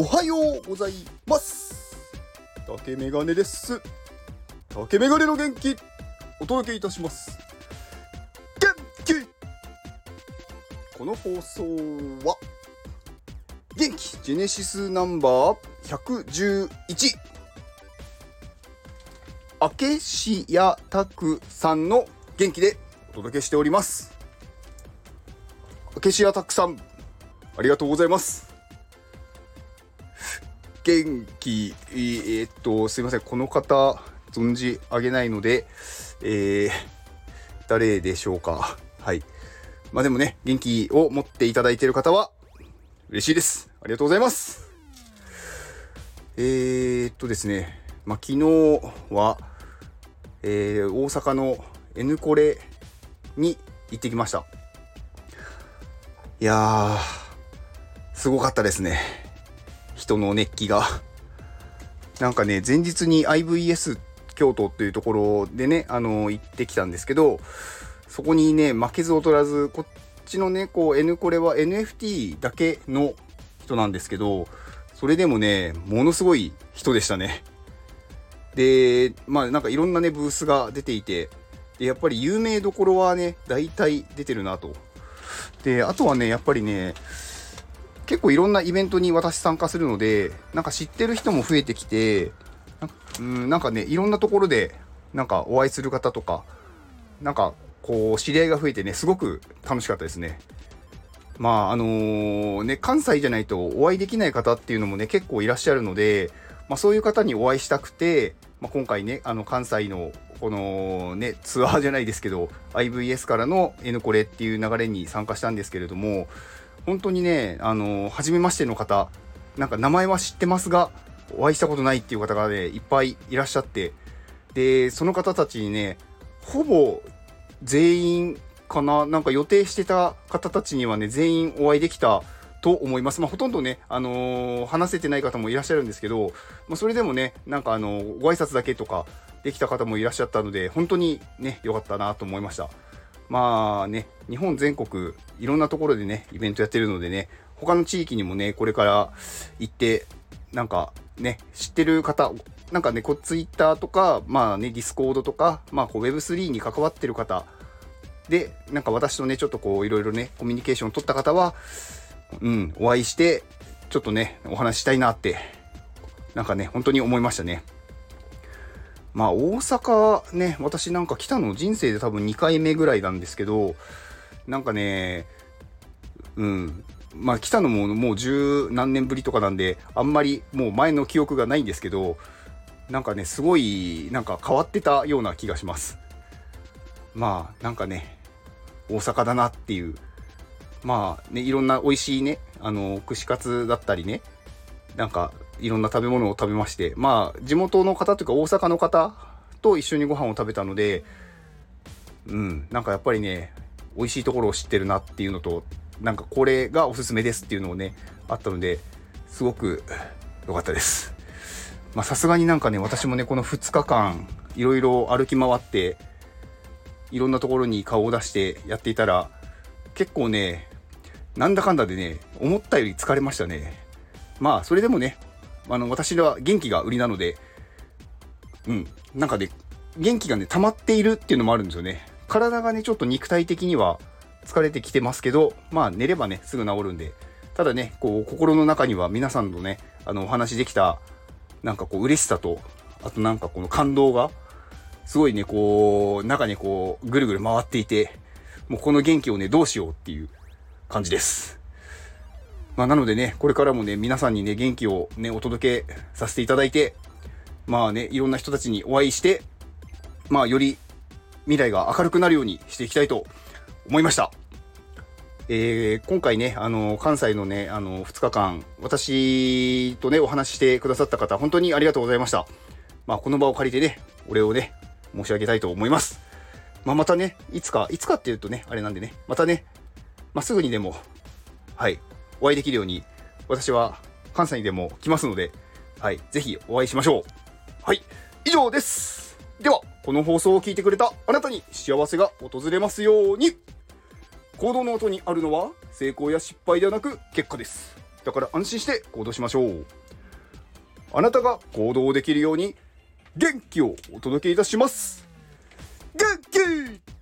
おはようございます。竹メガネです。竹メガネの元気お届けいたします。元気!この放送は元気ジェネシスナンバー111明石家拓さんの元気でお届けしております。明石家拓さんありがとうございます。元気、えー、っと、すいません、この方、存じ上げないので、えー、誰でしょうか。はい。まあでもね、元気を持っていただいている方は、嬉しいです。ありがとうございます。えー、っとですね、まあ昨日は、えー、大阪の N コレに行ってきました。いやー、すごかったですね。人の熱気が。なんかね、前日に IVS 京都っていうところでね、あの、行ってきたんですけど、そこにね、負けず劣らず、こっちのね、こう、N これは NFT だけの人なんですけど、それでもね、ものすごい人でしたね。で、まあなんかいろんなね、ブースが出ていて、で、やっぱり有名どころはね、大体出てるなと。で、あとはね、やっぱりね、結構いろんなイベントに私参加するので、なんか知ってる人も増えてきて、うんなんかね、いろんなところで、なんかお会いする方とか、なんかこう、知り合いが増えてね、すごく楽しかったですね。まあ、あのー、ね、関西じゃないとお会いできない方っていうのもね、結構いらっしゃるので、まあそういう方にお会いしたくて、まあ、今回ね、あの関西のこのね、ツアーじゃないですけど、IVS からの N コレっていう流れに参加したんですけれども、本当にね、あの、初めましての方、なんか名前は知ってますが、お会いしたことないっていう方がね、いっぱいいらっしゃって、で、その方たちにね、ほぼ全員かな、なんか予定してた方たちにはね、全員お会いできたと思います。まあ、ほとんどね、あのー、話せてない方もいらっしゃるんですけど、まあ、それでもね、なんかあのー、ご挨拶だけとかできた方もいらっしゃったので、本当にね、良かったなと思いました。まあね、日本全国いろんなところでね、イベントやってるのでね、他の地域にもね、これから行って、なんかね、知ってる方、なんかね、こう、ツイッターとか、まあね、 Discord とか、まあこう、Web3 に関わってる方で、なんか私とね、ちょっとこう、いろいろね、コミュニケーションを取った方は、うん、お会いして、ちょっとね、お話したいなって、なんかね、本当に思いましたね。まあ大阪ね、私なんか来たの人生で多分2回目ぐらいなんですけど、なんかね、うん、まあ来たのももう十何年ぶりとかなんで、あんまりもう前の記憶がないんですけど、なんかね、すごいなんか変わってたような気がします。まあなんかね、大阪だなっていう。まあね、いろんな美味しいね、あの、串カツだったりね、なんかいろんな食べ物を食べまして、まあ、地元の方というか大阪の方と一緒にご飯を食べたので、うん、なんかやっぱりね、美味しいところを知ってるなっていうのと、なんかこれがおすすめですっていうのをね、あったので、すごく良かったです。まあさすがになんかね、私もね、この2日間、いろいろ歩き回って、いろんなところに顔を出してやっていたら、結構ね、なんだかんだでね、思ったより疲れましたね。まあ、それでもね、あの、私は元気が売りなので、うん、なんかね、元気がね、溜まっているっていうのもあるんですよね。体がね、ちょっと肉体的には疲れてきてますけど、まあ寝ればね、すぐ治るんで、ただね、こう、心の中には皆さんのね、あの、お話できた、なんかこう、嬉しさと、あとなんかこの感動が、すごいね、こう、中にこう、ぐるぐる回っていて、もうこの元気をね、どうしようっていう感じです。まあ、なのでね、これからもね、皆さんにね、元気をね、お届けさせていただいて、まあね、いろんな人たちにお会いして、まあ、より未来が明るくなるようにしていきたいと思いました。えー、今回ね、あの、関西のね、あの、2日間、私とね、お話ししてくださった方、本当にありがとうございました。まあ、この場を借りてね、お礼をね、申し上げたいと思います。まあ、またね、いつか、いつかっていうとね、あれなんでね、またね、まあ、すぐにでも、はい、お会いできるように、私は関西にでも来ますので、はい、ぜひお会いしましょう。はい、以上です。では、この放送を聞いてくれたあなたに幸せが訪れますように。行動の後にあるのは成功や失敗ではなく結果です。だから安心して行動しましょうあなたが行動できるように元気をお届けいたします元気